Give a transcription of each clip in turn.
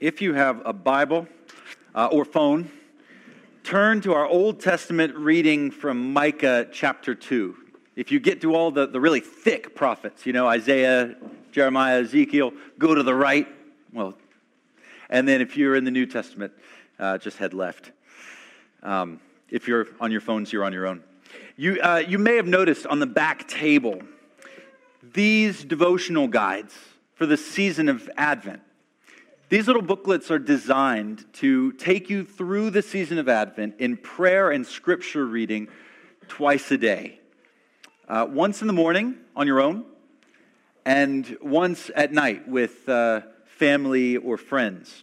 if you have a Bible uh, or phone, turn to our Old Testament reading from Micah chapter 2. If you get to all the, the really thick prophets, you know, Isaiah, Jeremiah, Ezekiel, go to the right. Well, and then if you're in the New Testament, uh, just head left. Um, if you're on your phones, you're on your own. You, uh, you may have noticed on the back table these devotional guides for the season of Advent. These little booklets are designed to take you through the season of Advent in prayer and scripture reading twice a day. Uh, once in the morning on your own, and once at night with uh, family or friends.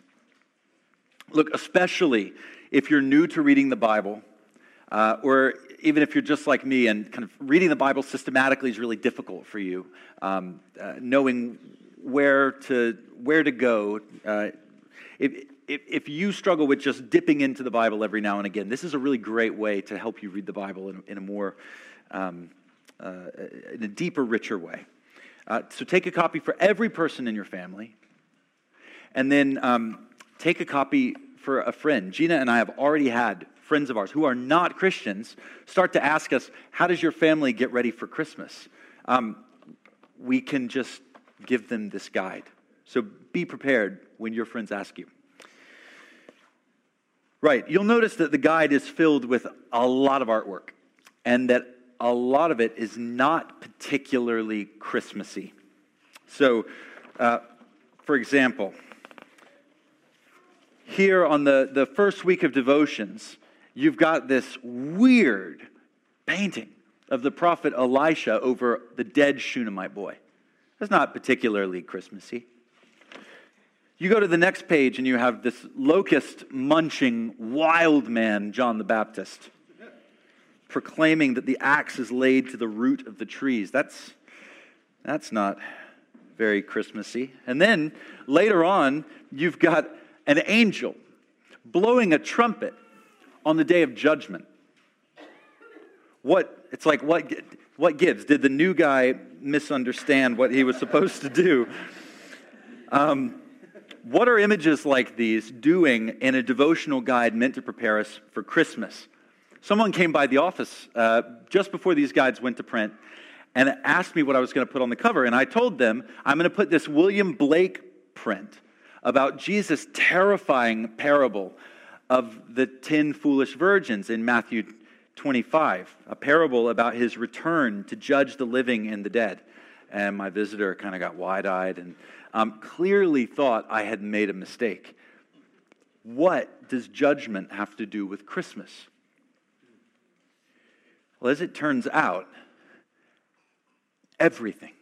Look, especially if you're new to reading the Bible, uh, or even if you're just like me and kind of reading the Bible systematically is really difficult for you, um, uh, knowing where to where to go. Uh, if, if, if, you struggle with just dipping into the Bible every now and again, this is a really great way to help you read the Bible in, in a more um, uh, in a deeper, richer way. Uh, so take a copy for every person in your family, and then um, take a copy for a friend. Gina and I have already had friends of ours who are not Christians start to ask us, How does your family get ready for Christmas? Um, we can just give them this guide. So be prepared when your friends ask you. Right, you'll notice that the guide is filled with a lot of artwork, and that a lot of it is not particularly Christmassy. So, uh, for example, here on the, the first week of devotions, you've got this weird painting of the prophet Elisha over the dead Shunammite boy. That's not particularly Christmassy. You go to the next page and you have this locust munching wild man, John the Baptist, proclaiming that the axe is laid to the root of the trees. That's, that's not very Christmassy. And then later on, you've got an angel blowing a trumpet on the day of judgment. What, it's like, what, what gives? Did the new guy misunderstand what he was supposed to do? Um, what are images like these doing in a devotional guide meant to prepare us for Christmas? Someone came by the office uh, just before these guides went to print and asked me what I was going to put on the cover. And I told them, I'm going to put this William Blake print about Jesus' terrifying parable of the ten foolish virgins in Matthew 25, a parable about his return to judge the living and the dead. And my visitor kind of got wide eyed and um, clearly thought I had made a mistake. What does judgment have to do with Christmas? Well, as it turns out, everything.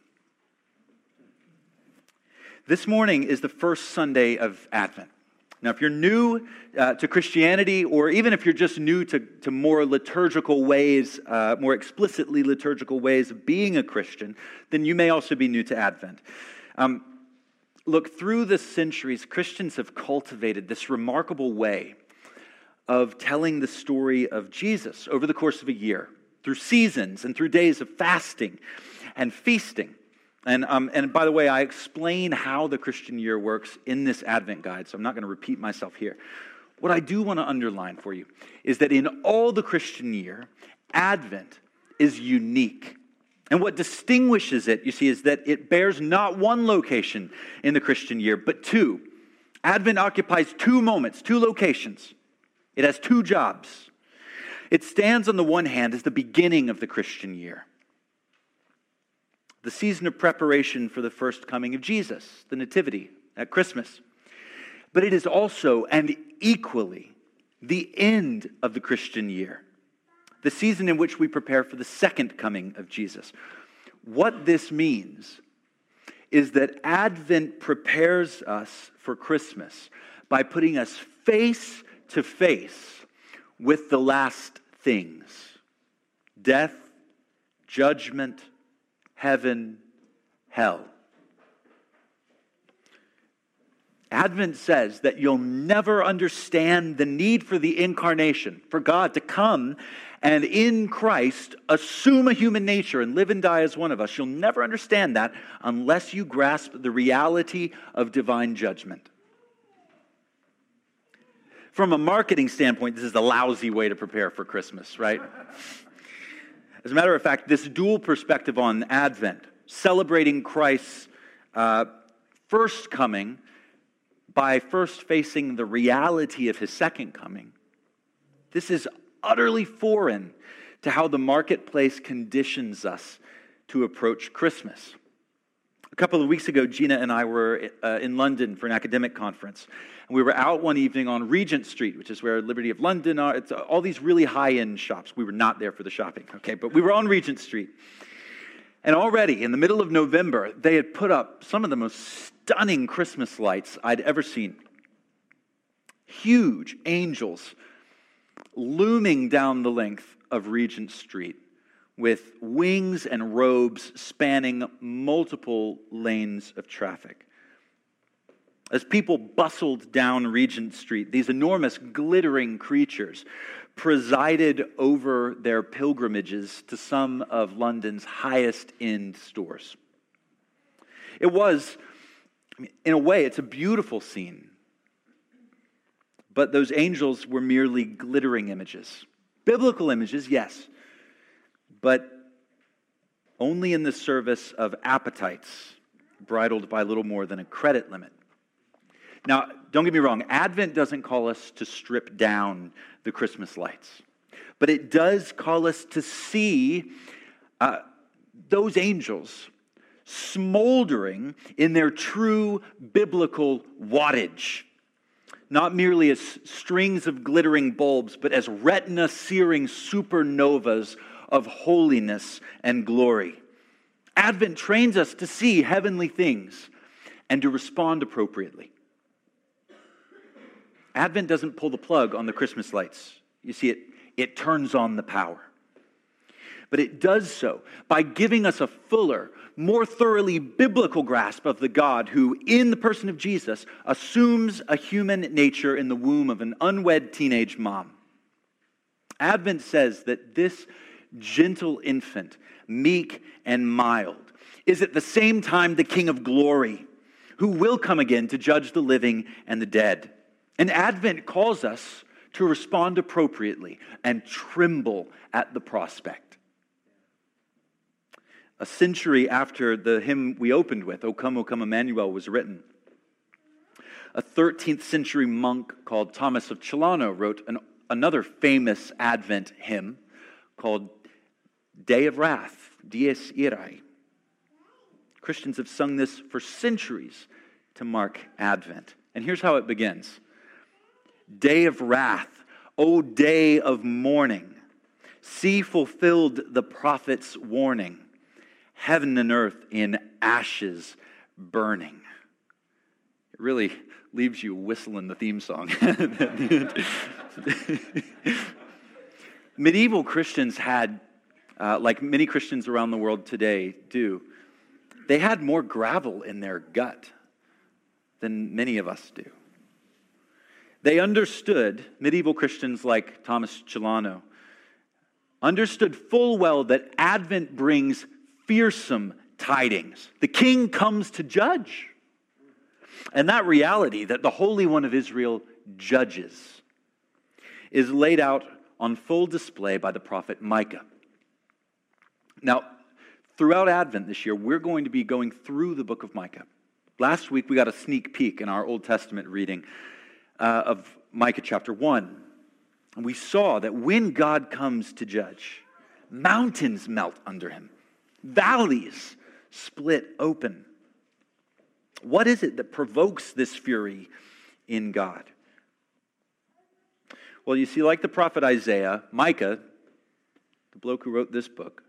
This morning is the first Sunday of Advent. Now, if you're new uh, to Christianity, or even if you're just new to, to more liturgical ways, uh, more explicitly liturgical ways of being a Christian, then you may also be new to Advent. Um, look, through the centuries, Christians have cultivated this remarkable way of telling the story of Jesus over the course of a year, through seasons and through days of fasting and feasting. And, um, and by the way, I explain how the Christian year works in this Advent guide, so I'm not going to repeat myself here. What I do want to underline for you is that in all the Christian year, Advent is unique. And what distinguishes it, you see, is that it bears not one location in the Christian year, but two. Advent occupies two moments, two locations. It has two jobs. It stands on the one hand as the beginning of the Christian year the season of preparation for the first coming of Jesus, the Nativity at Christmas. But it is also and equally the end of the Christian year, the season in which we prepare for the second coming of Jesus. What this means is that Advent prepares us for Christmas by putting us face to face with the last things death, judgment, heaven, hell. Advent says that you'll never understand the need for the incarnation, for God to come and in Christ assume a human nature and live and die as one of us. You'll never understand that unless you grasp the reality of divine judgment. From a marketing standpoint, this is a lousy way to prepare for Christmas, right? As a matter of fact, this dual perspective on Advent, celebrating Christ's uh, first coming by first facing the reality of his second coming, this is utterly foreign to how the marketplace conditions us to approach Christmas. A couple of weeks ago, Gina and I were uh, in London for an academic conference. And we were out one evening on Regent Street, which is where Liberty of London are. It's uh, all these really high end shops. We were not there for the shopping, okay? But we were on Regent Street. And already in the middle of November, they had put up some of the most stunning Christmas lights I'd ever seen. Huge angels looming down the length of Regent Street with wings and robes spanning multiple lanes of traffic. As people bustled down Regent Street, these enormous glittering creatures presided over their pilgrimages to some of London's highest end stores. It was, in a way, it's a beautiful scene. But those angels were merely glittering images. Biblical images, yes, but only in the service of appetites bridled by little more than a credit limit. Now, don't get me wrong, Advent doesn't call us to strip down the Christmas lights, but it does call us to see uh, those angels smoldering in their true biblical wattage not merely as strings of glittering bulbs, but as retina searing supernovas of holiness and glory. Advent trains us to see heavenly things and to respond appropriately. Advent doesn't pull the plug on the Christmas lights. You see, it, it turns on the power. But it does so by giving us a fuller, more thoroughly biblical grasp of the God who, in the person of Jesus, assumes a human nature in the womb of an unwed teenage mom. Advent says that this gentle infant, meek and mild, is at the same time the King of glory, who will come again to judge the living and the dead. And Advent calls us to respond appropriately and tremble at the prospect a century after the hymn we opened with, O Come, O Come Emmanuel, was written. A 13th century monk called Thomas of Celano wrote an, another famous Advent hymn called Day of Wrath, Dies Irae. Christians have sung this for centuries to mark Advent. And here's how it begins Day of wrath, O day of mourning, see fulfilled the prophet's warning heaven and earth in ashes burning. It really leaves you whistling the theme song. Medieval Christians had, uh, like many Christians around the world today do, they had more gravel in their gut than many of us do. They understood, medieval Christians like Thomas Celano, understood full well that Advent brings fearsome tidings. The king comes to judge. And that reality that the Holy One of Israel judges is laid out on full display by the prophet Micah. Now, throughout Advent this year, we're going to be going through the book of Micah. Last week, we got a sneak peek in our Old Testament reading uh, of Micah chapter 1. And we saw that when God comes to judge, mountains melt under him valleys split open. What is it that provokes this fury in God? Well, you see, like the prophet Isaiah, Micah, the bloke who wrote this book,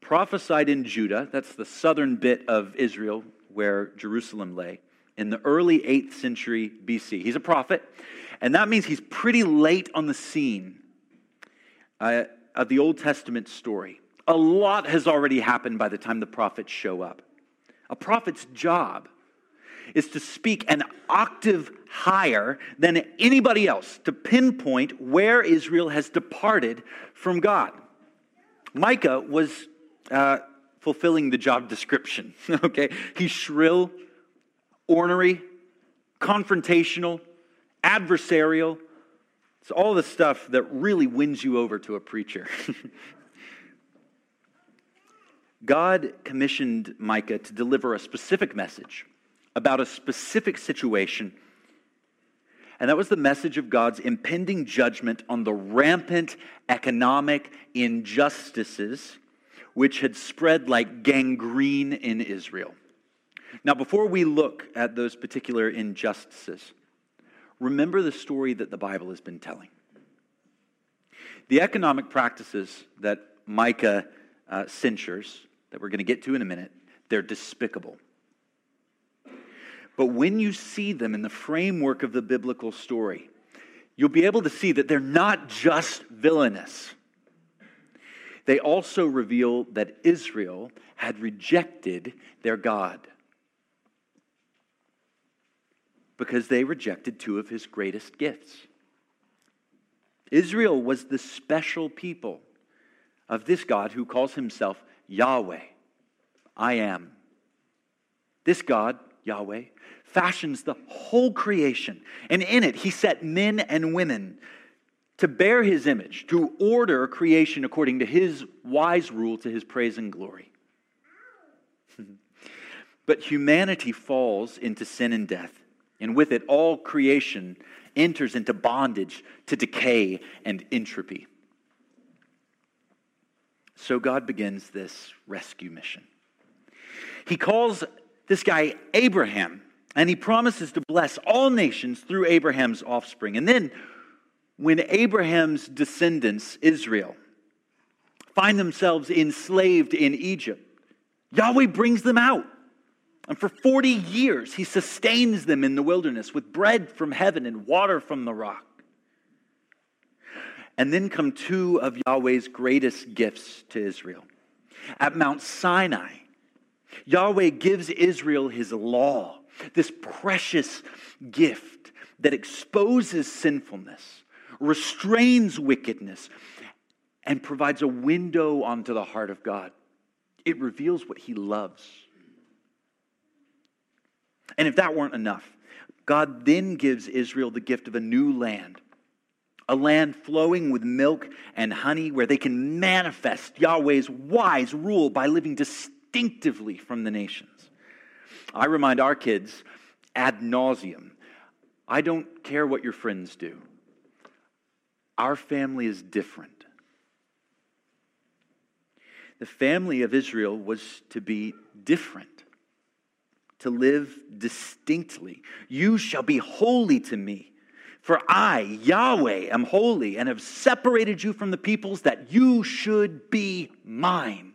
prophesied in Judah, that's the southern bit of Israel where Jerusalem lay, in the early 8th century BC. He's a prophet, and that means he's pretty late on the scene uh, of the Old Testament story a lot has already happened by the time the prophets show up. A prophet's job is to speak an octave higher than anybody else to pinpoint where Israel has departed from God. Micah was uh, fulfilling the job description. okay, he's shrill, ornery, confrontational, adversarial, It's all the stuff that really wins you over to a preacher. God commissioned Micah to deliver a specific message about a specific situation. And that was the message of God's impending judgment on the rampant economic injustices which had spread like gangrene in Israel. Now, before we look at those particular injustices, remember the story that the Bible has been telling. The economic practices that Micah uh, censures, that we're going to get to in a minute, they're despicable. But when you see them in the framework of the biblical story, you'll be able to see that they're not just villainous. They also reveal that Israel had rejected their God because they rejected two of his greatest gifts. Israel was the special people of this God who calls himself Yahweh. I am. This God, Yahweh, fashions the whole creation, and in it he set men and women to bear his image, to order creation according to his wise rule to his praise and glory. but humanity falls into sin and death, and with it, all creation enters into bondage to decay and entropy. So God begins this rescue mission. He calls this guy Abraham, and he promises to bless all nations through Abraham's offspring. And then, when Abraham's descendants, Israel, find themselves enslaved in Egypt, Yahweh brings them out. And for 40 years, he sustains them in the wilderness with bread from heaven and water from the rock. And then come two of Yahweh's greatest gifts to Israel. At Mount Sinai, Yahweh gives Israel his law, this precious gift that exposes sinfulness, restrains wickedness, and provides a window onto the heart of God. It reveals what he loves. And if that weren't enough, God then gives Israel the gift of a new land, a land flowing with milk and honey where they can manifest Yahweh's wise rule by living distinctively from the nations. I remind our kids ad nauseum I don't care what your friends do, our family is different. The family of Israel was to be different to live distinctly. You shall be holy to me. For I, Yahweh, am holy and have separated you from the peoples that you should be mine.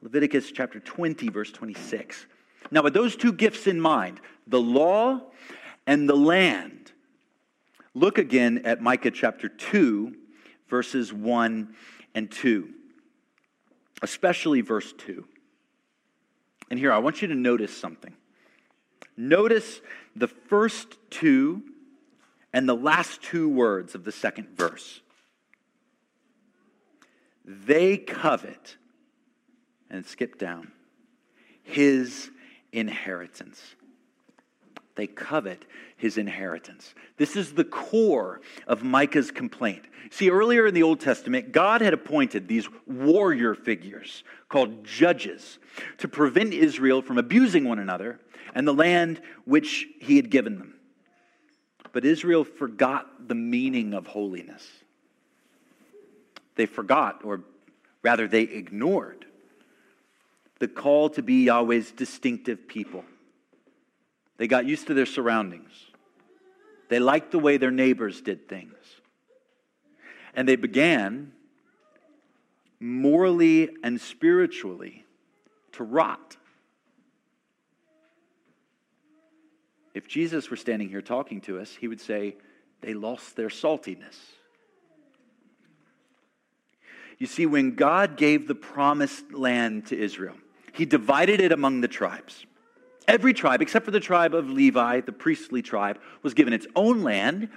Leviticus chapter 20, verse 26. Now, with those two gifts in mind, the law and the land, look again at Micah chapter 2, verses 1 and 2, especially verse 2. And here, I want you to notice something. Notice the first two and the last two words of the second verse. They covet, and skip down, his inheritance. They covet his inheritance. This is the core of Micah's complaint. See, earlier in the Old Testament, God had appointed these warrior figures called judges to prevent Israel from abusing one another and the land which he had given them. But Israel forgot the meaning of holiness. They forgot, or rather, they ignored the call to be Yahweh's distinctive people. They got used to their surroundings. They liked the way their neighbors did things. And they began morally and spiritually to rot. If Jesus were standing here talking to us, he would say, they lost their saltiness. You see, when God gave the promised land to Israel, he divided it among the tribes. Every tribe, except for the tribe of Levi, the priestly tribe, was given its own land.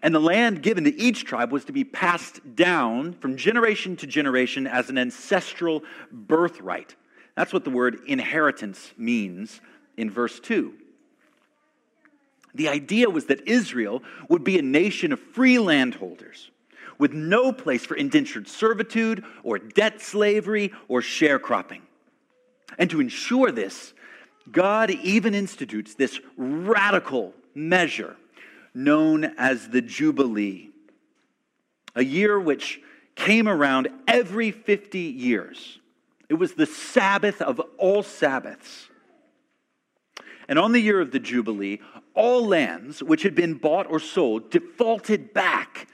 And the land given to each tribe was to be passed down from generation to generation as an ancestral birthright. That's what the word inheritance means in verse 2. The idea was that Israel would be a nation of free landholders with no place for indentured servitude or debt slavery or sharecropping. And to ensure this, God even institutes this radical measure known as the Jubilee, a year which came around every 50 years. It was the Sabbath of all Sabbaths. And on the year of the Jubilee, all lands which had been bought or sold defaulted back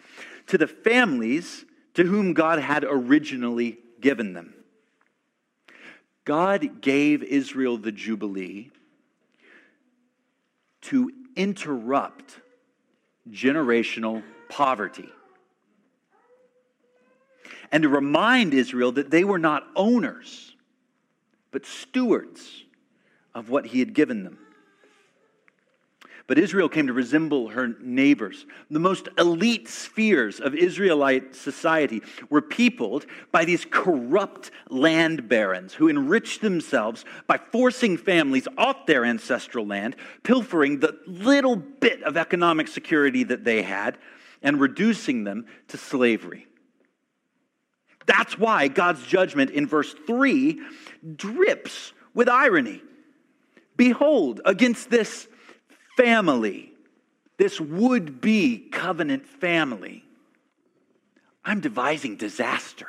to the families to whom God had originally given them. God gave Israel the Jubilee to interrupt generational poverty and to remind Israel that they were not owners, but stewards of what he had given them. But Israel came to resemble her neighbors. The most elite spheres of Israelite society were peopled by these corrupt land barons who enriched themselves by forcing families off their ancestral land, pilfering the little bit of economic security that they had, and reducing them to slavery. That's why God's judgment in verse 3 drips with irony. Behold, against this family, this would be covenant family, I'm devising disaster.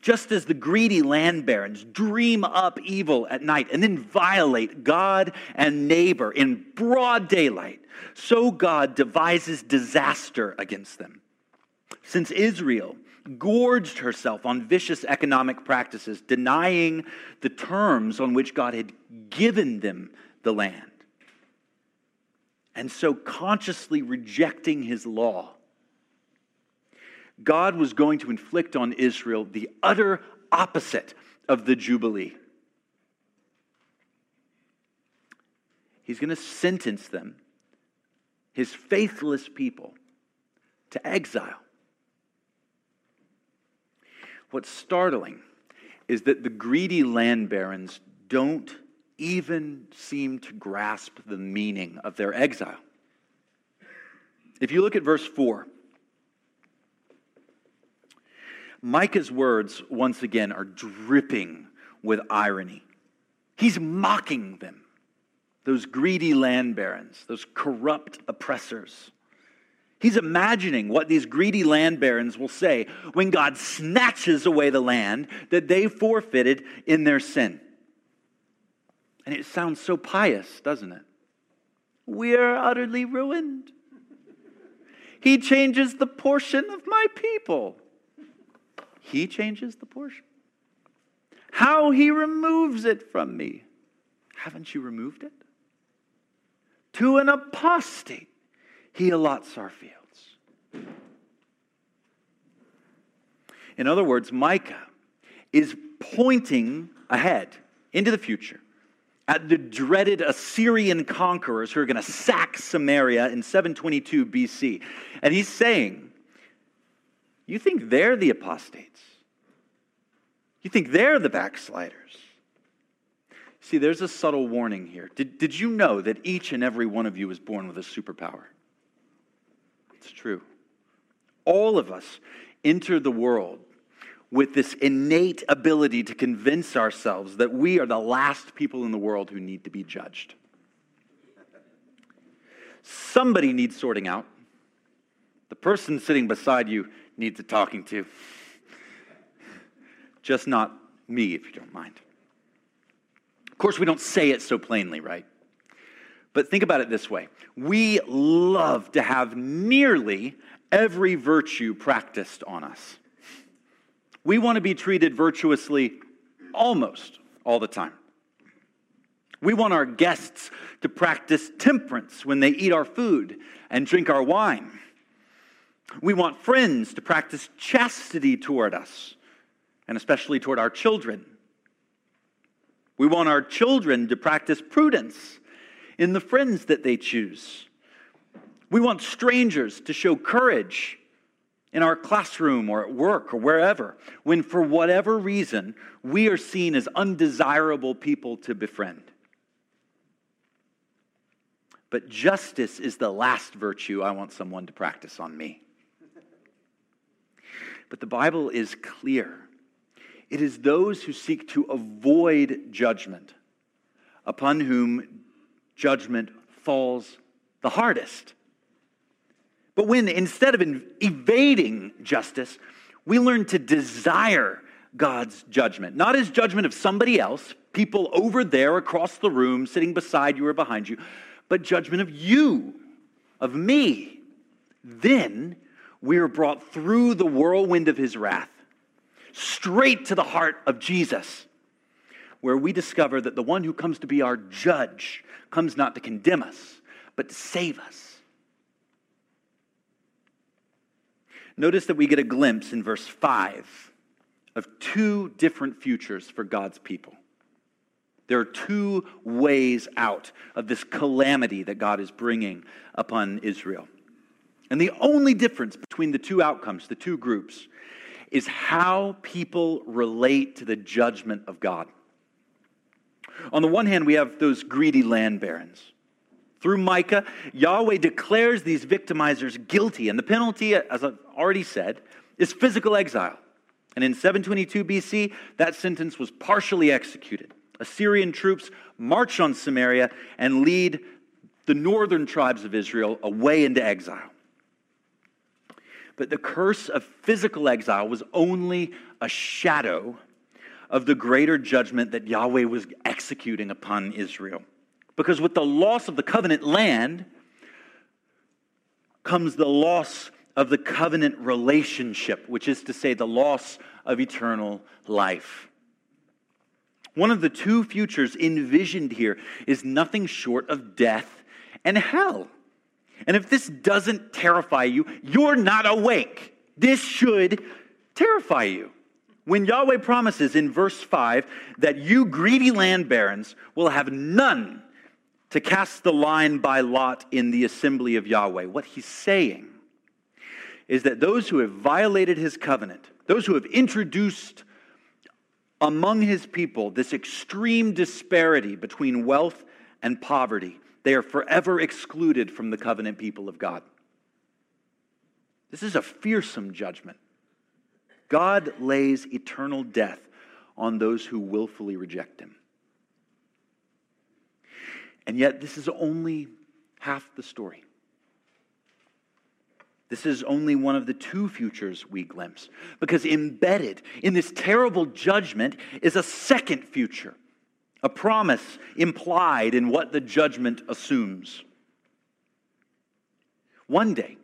Just as the greedy land barons dream up evil at night and then violate God and neighbor in broad daylight, so God devises disaster against them. Since Israel gorged herself on vicious economic practices, denying the terms on which God had given them the land and so consciously rejecting his law, God was going to inflict on Israel the utter opposite of the Jubilee. He's going to sentence them, his faithless people, to exile. What's startling is that the greedy land barons don't even seem to grasp the meaning of their exile. If you look at verse 4, Micah's words, once again, are dripping with irony. He's mocking them, those greedy land barons, those corrupt oppressors. He's imagining what these greedy land barons will say when God snatches away the land that they forfeited in their sin. And it sounds so pious, doesn't it? We are utterly ruined. He changes the portion of my people. He changes the portion. How he removes it from me. Haven't you removed it? To an apostate, he allots our fields. In other words, Micah is pointing ahead into the future at the dreaded Assyrian conquerors who are going to sack Samaria in 722 BC. And he's saying, You think they're the apostates? You think they're the backsliders? See, there's a subtle warning here. Did, did you know that each and every one of you was born with a superpower? It's true. All of us enter the world with this innate ability to convince ourselves that we are the last people in the world who need to be judged. Somebody needs sorting out. The person sitting beside you needs a talking to. Just not me, if you don't mind. Of course, we don't say it so plainly, right? But think about it this way we love to have nearly every virtue practiced on us. We want to be treated virtuously almost all the time. We want our guests to practice temperance when they eat our food and drink our wine. We want friends to practice chastity toward us, and especially toward our children. We want our children to practice prudence in the friends that they choose. We want strangers to show courage in our classroom or at work or wherever, when for whatever reason we are seen as undesirable people to befriend. but justice is the last virtue I want someone to practice on me. But the Bible is clear. It is those who seek to avoid judgment upon whom judgment falls the hardest. But when instead of evading justice, we learn to desire God's judgment, not as judgment of somebody else, people over there across the room, sitting beside you or behind you, but judgment of you, of me, then we are brought through the whirlwind of his wrath straight to the heart of Jesus, where we discover that the one who comes to be our judge comes not to condemn us, but to save us. Notice that we get a glimpse in verse 5 of two different futures for God's people. There are two ways out of this calamity that God is bringing upon Israel. And the only difference between the two outcomes, the two groups, is how people relate to the judgment of God. On the one hand, we have those greedy land barons. Through Micah, Yahweh declares these victimizers guilty, and the penalty, as I've already said, is physical exile. And in 722 BC, that sentence was partially executed. Assyrian troops march on Samaria and lead the northern tribes of Israel away into exile. But the curse of physical exile was only a shadow of the greater judgment that Yahweh was executing upon Israel. Because with the loss of the covenant land comes the loss of the covenant relationship, which is to say, the loss of eternal life. One of the two futures envisioned here is nothing short of death and hell. And if this doesn't terrify you, you're not awake. This should terrify you. When Yahweh promises in verse 5 that you greedy land barons will have none to cast the line by lot in the assembly of Yahweh, what he's saying is that those who have violated his covenant, those who have introduced among his people this extreme disparity between wealth and poverty, they are forever excluded from the covenant people of God. This is a fearsome judgment. God lays eternal death on those who willfully reject him. And yet, this is only half the story. This is only one of the two futures we glimpse, because embedded in this terrible judgment is a second future a promise implied in what the judgment assumes. One day,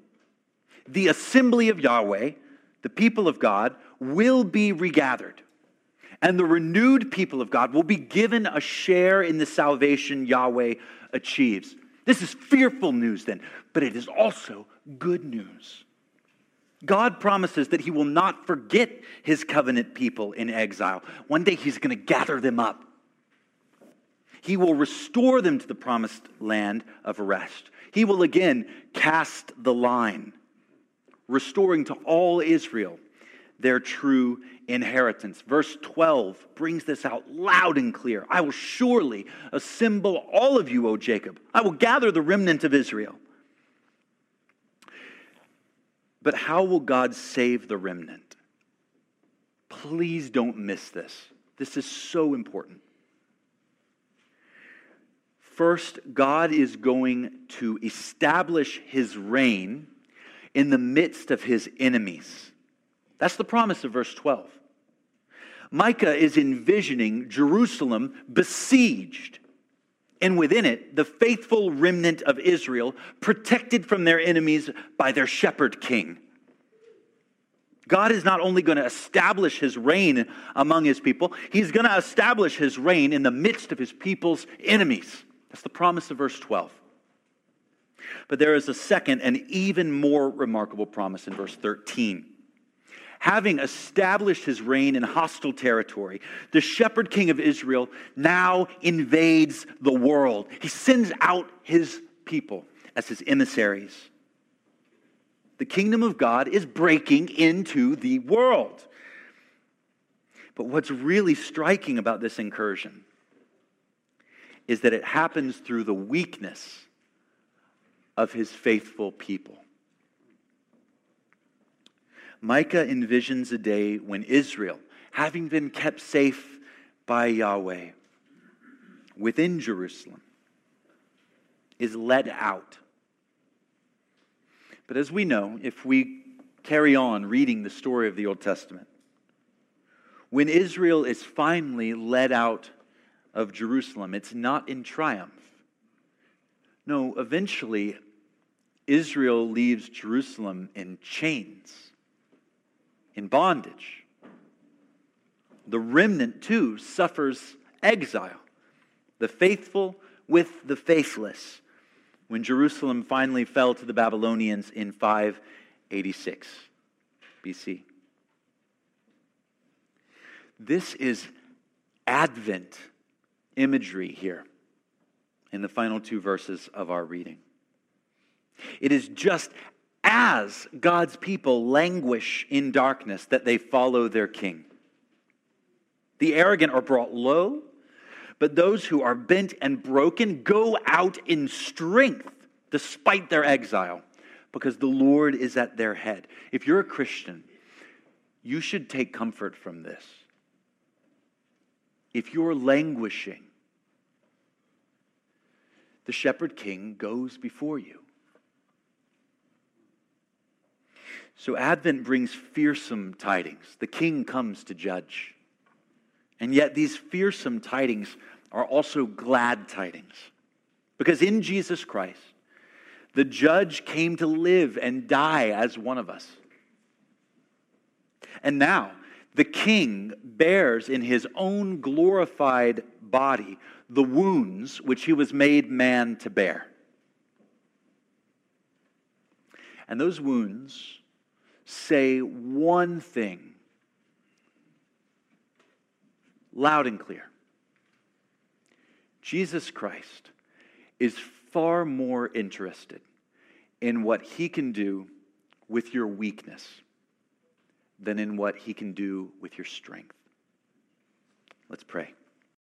the assembly of Yahweh, the people of God, will be regathered. And the renewed people of God will be given a share in the salvation Yahweh achieves. This is fearful news, then, but it is also good news. God promises that He will not forget His covenant people in exile. One day He's going to gather them up he will restore them to the promised land of rest. He will again cast the line, restoring to all Israel their true inheritance. Verse 12 brings this out loud and clear. I will surely assemble all of you, O Jacob. I will gather the remnant of Israel. But how will God save the remnant? Please don't miss this. This is so important. First, God is going to establish his reign in the midst of his enemies. That's the promise of verse 12. Micah is envisioning Jerusalem besieged, and within it, the faithful remnant of Israel protected from their enemies by their shepherd king. God is not only going to establish his reign among his people, he's going to establish his reign in the midst of his people's enemies. That's the promise of verse 12. But there is a second and even more remarkable promise in verse 13. Having established his reign in hostile territory, the shepherd king of Israel now invades the world. He sends out his people as his emissaries. The kingdom of God is breaking into the world. But what's really striking about this incursion is that it happens through the weakness of his faithful people. Micah envisions a day when Israel, having been kept safe by Yahweh within Jerusalem, is led out. But as we know, if we carry on reading the story of the Old Testament, when Israel is finally led out of Jerusalem, it's not in triumph. No, eventually, Israel leaves Jerusalem in chains, in bondage. The remnant, too, suffers exile. The faithful with the faithless when Jerusalem finally fell to the Babylonians in 586 BC. This is Advent imagery here in the final two verses of our reading. It is just as God's people languish in darkness that they follow their king. The arrogant are brought low, but those who are bent and broken go out in strength despite their exile because the Lord is at their head. If you're a Christian, you should take comfort from this. If you're languishing, the shepherd king goes before you. So Advent brings fearsome tidings. The king comes to judge. And yet, these fearsome tidings are also glad tidings. Because in Jesus Christ, the judge came to live and die as one of us. And now, the king bears in his own glorified body the wounds which he was made man to bear. And those wounds say one thing loud and clear Jesus Christ is far more interested in what he can do with your weakness than in what he can do with your strength. Let's pray.